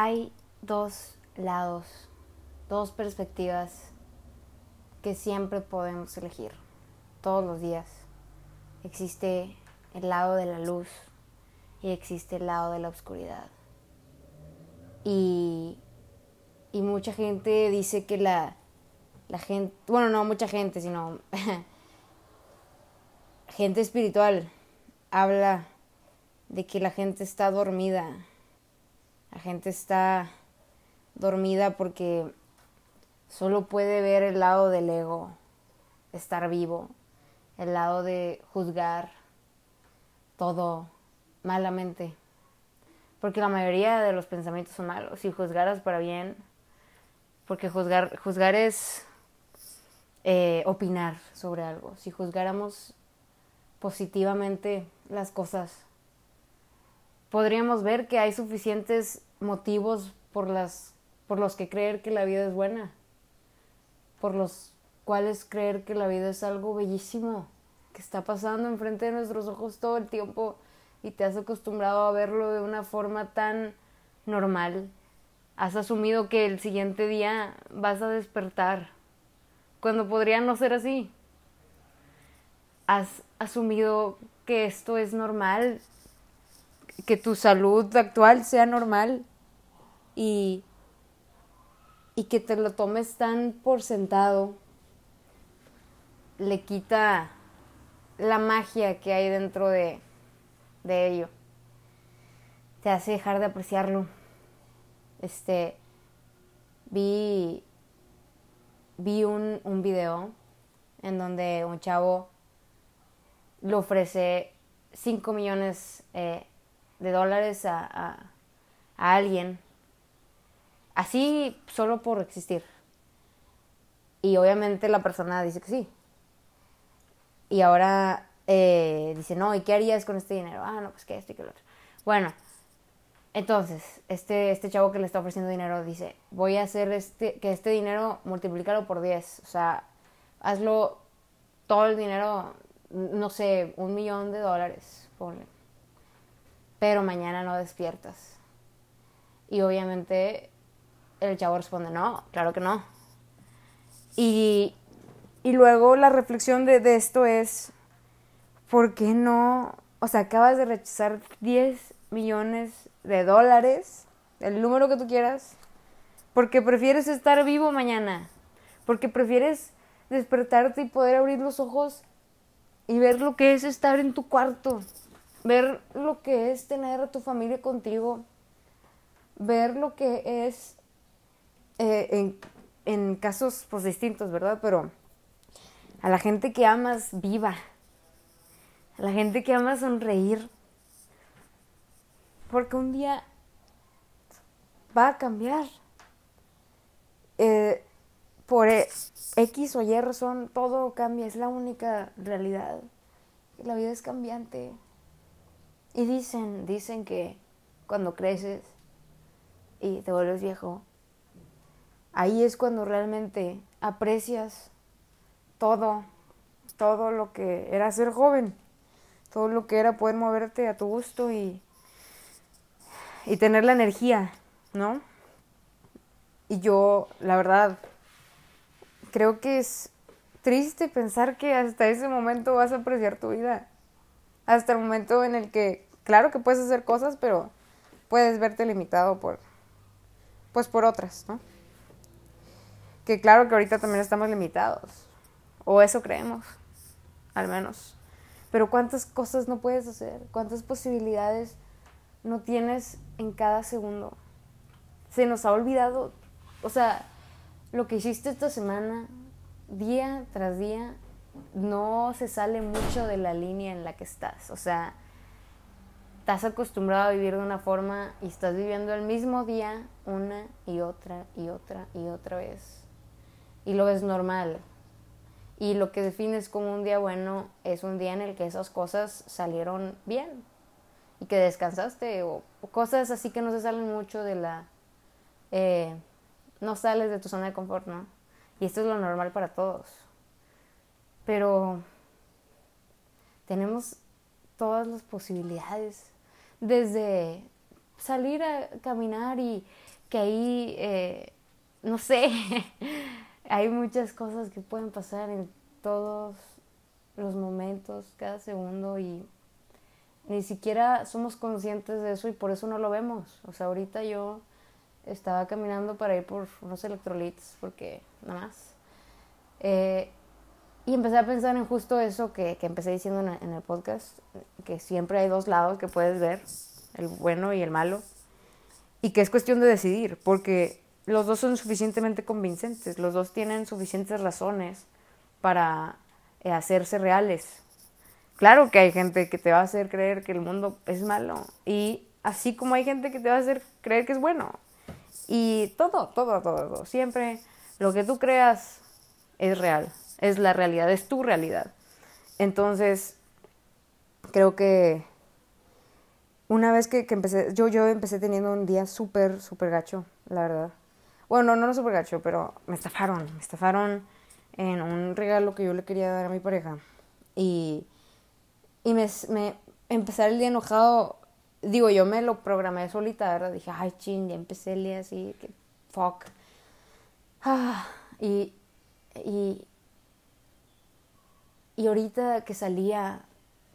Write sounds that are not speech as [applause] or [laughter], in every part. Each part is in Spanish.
hay dos lados, dos perspectivas que siempre podemos elegir, todos los días. Existe el lado de la luz y existe el lado de la oscuridad. Y, y mucha gente dice que la, la gente, bueno, no mucha gente, sino [laughs] gente espiritual habla de que la gente está dormida. La gente está dormida porque solo puede ver el lado del ego, estar vivo, el lado de juzgar todo malamente. Porque la mayoría de los pensamientos son malos. Si juzgaras para bien, porque juzgar, juzgar es eh, opinar sobre algo. Si juzgáramos positivamente las cosas, podríamos ver que hay suficientes motivos por, las, por los que creer que la vida es buena, por los cuales creer que la vida es algo bellísimo, que está pasando enfrente de nuestros ojos todo el tiempo y te has acostumbrado a verlo de una forma tan normal. Has asumido que el siguiente día vas a despertar, cuando podría no ser así. Has asumido que esto es normal, que tu salud actual sea normal y, y que te lo tomes tan por sentado, le quita la magia que hay dentro de, de ello. Te hace dejar de apreciarlo. Este, vi, vi un, un video en donde un chavo le ofrece 5 millones eh, de dólares a, a, a, alguien, así solo por existir. Y obviamente la persona dice que sí. Y ahora eh, dice, no, ¿y qué harías con este dinero? Ah, no, pues que esto y que lo otro. Bueno, entonces, este, este chavo que le está ofreciendo dinero dice, voy a hacer este, que este dinero multiplicarlo por 10. O sea, hazlo todo el dinero no sé, un millón de dólares, ponle. Pero mañana no despiertas. Y obviamente el chavo responde, no, claro que no. Y, y luego la reflexión de, de, esto es, ¿por qué no? O sea, acabas de rechazar 10 millones de dólares, el número que tú quieras, porque prefieres estar vivo mañana, porque prefieres despertarte y poder abrir los ojos y ver lo que es estar en tu cuarto, ver lo que es tener a tu familia contigo, ver lo que es eh, en, casos pues distintos, ¿verdad? Pero a la gente que amas viva, a la gente que amas sonreír, porque un día va a cambiar. Eh, por X o Y razón, todo cambia, es la única realidad. La vida es cambiante. Y dicen, dicen que cuando creces y te vuelves viejo, ahí es cuando realmente aprecias todo, todo lo que era ser joven, todo lo que era poder moverte a tu gusto y, y tener la energía, ¿no? Y yo, la verdad, creo que es triste pensar que hasta ese momento vas a apreciar tu vida. Hasta el momento en el que, claro que puedes hacer cosas, pero puedes verte limitado por, pues por otras, ¿no? Que claro que ahorita también estamos limitados. O eso creemos, al menos. Pero cuántas cosas no puedes hacer, cuántas posibilidades no tienes en cada segundo. Se nos ha olvidado, o sea, lo que hiciste esta semana, día tras día, no se sale mucho de la línea en la que estás. O sea, estás acostumbrado a vivir de una forma y estás viviendo el mismo día una y otra y otra y otra vez. Y lo ves normal. Y lo que defines como un día bueno es un día en el que esas cosas salieron bien y que descansaste o, cosas así que no se salen mucho de la... Eh, no sales de tu zona de confort, ¿no? Y esto es lo normal para todos. Pero tenemos todas las posibilidades, desde salir a caminar y que ahí, eh, no sé, [laughs] hay muchas cosas que pueden pasar en todos los momentos, cada segundo y ni siquiera somos conscientes de eso y por eso no lo vemos. O sea, ahorita yo estaba caminando para ir por unos electrolitos porque nada más. Eh, y empecé a pensar en justo eso que, que empecé diciendo en, en el podcast, que siempre hay dos lados que puedes ver, el bueno y el malo, y que es cuestión de decidir, porque los dos son suficientemente convincentes, los dos tienen suficientes razones para eh, hacerse reales. Claro que hay gente que te va a hacer creer que el mundo es malo y así como hay gente que te va a hacer creer que es bueno. Y todo, todo, todo, todo. Siempre lo que tú creas es real, es la realidad, es tu realidad. Entonces, creo que una vez que, que empecé, yo, yo empecé teniendo un día súper, súper gacho, la verdad. Bueno, no, no súper gacho, pero me estafaron, me estafaron en un regalo que yo le quería dar a mi pareja. Y, y me, me empezar el día enojado, digo, yo me lo programé solita, ¿verdad? Dije, ay, ching, ya empecé el día así, que fuck. Ah, y, y, y ahorita que salía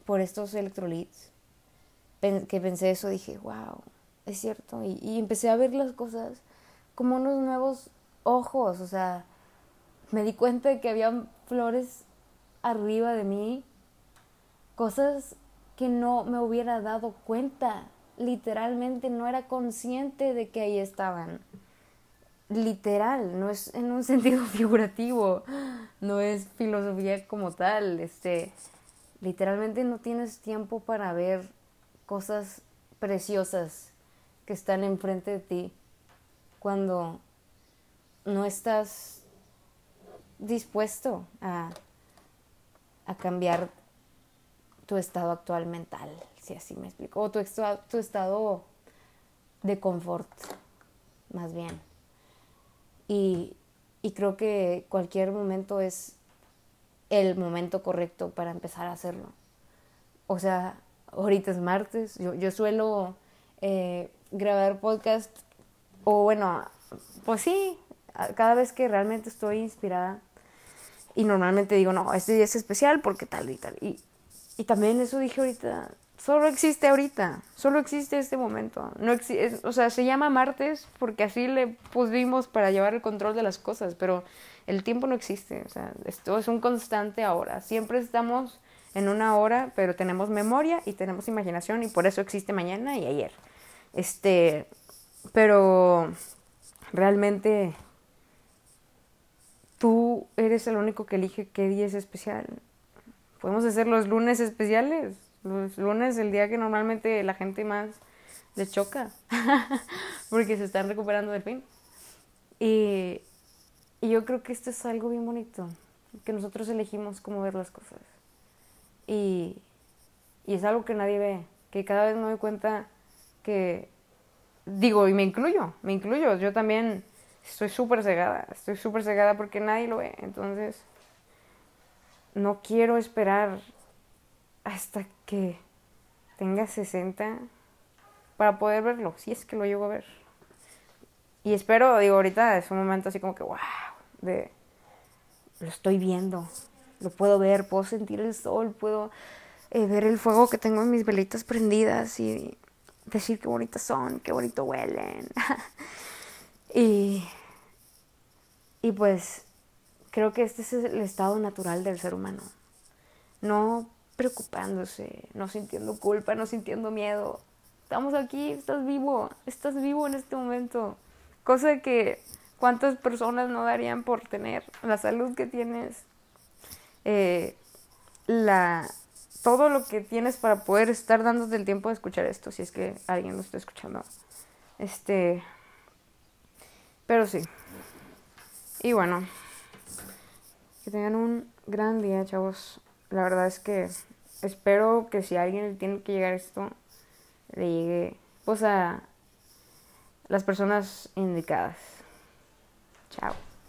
por estos electrolits, que pensé eso, dije, wow, es cierto. Y, y empecé a ver las cosas como unos nuevos ojos, o sea, me di cuenta de que había flores arriba de mí, cosas que no me hubiera dado cuenta, literalmente no era consciente de que ahí estaban. Literal, no es en un [laughs] sentido figurativo, no es filosofía como tal, este literalmente no tienes tiempo para ver cosas preciosas que están enfrente de ti cuando no estás dispuesto a, a cambiar tu estado actual mental, si así me explico, o tu, tu estado de confort, más bien. Y, y creo que cualquier momento es el momento correcto para empezar a hacerlo. O sea, ahorita es martes, yo, yo suelo eh, grabar podcast, o bueno, pues sí, cada vez que realmente estoy inspirada y normalmente digo, no, este día es especial porque tal y tal. Y, y también eso dije ahorita, solo existe ahorita, solo existe este momento. No o sea, se llama martes porque así le pusimos para llevar el control de las cosas, pero el tiempo no existe, o sea, esto es un constante ahora. Siempre estamos en una hora, pero tenemos memoria y tenemos imaginación y por eso existe mañana y ayer. Este, pero realmente tú eres el único que elige qué día es especial. Podemos hacer los lunes especiales, los lunes el día que normalmente la gente más le choca, [laughs] porque se están recuperando del fin. Y, y yo creo que esto es algo bien bonito, que nosotros elegimos cómo ver las cosas. Y, y es algo que nadie ve, que cada vez me doy cuenta que, digo, y me incluyo, me incluyo, yo también estoy súper cegada, estoy súper cegada porque nadie lo ve. Entonces, no quiero esperar hasta que tenga 60 para poder verlo, si es que lo llego a ver. Y espero, digo, ahorita es un momento así como que, wow, de, lo estoy viendo, lo puedo ver, puedo sentir el sol, puedo eh, ver el fuego que tengo en mis velitas prendidas y decir qué bonitas son, qué bonito huelen. [laughs] Y, y pues creo que este es el estado natural del ser humano. No preocupándose, no sintiendo culpa, no sintiendo miedo. Estamos aquí, estás vivo, estás vivo en este momento. Cosa que cuántas personas no darían por tener la salud que tienes, eh, la, todo lo que tienes para poder estar dándote el tiempo de escuchar esto, si es que alguien lo está escuchando. Este, pero sí. Y bueno, que tengan un gran día, chavos. La verdad es que espero que si a alguien le tiene que llegar esto, le llegue pues a las personas indicadas. Chao.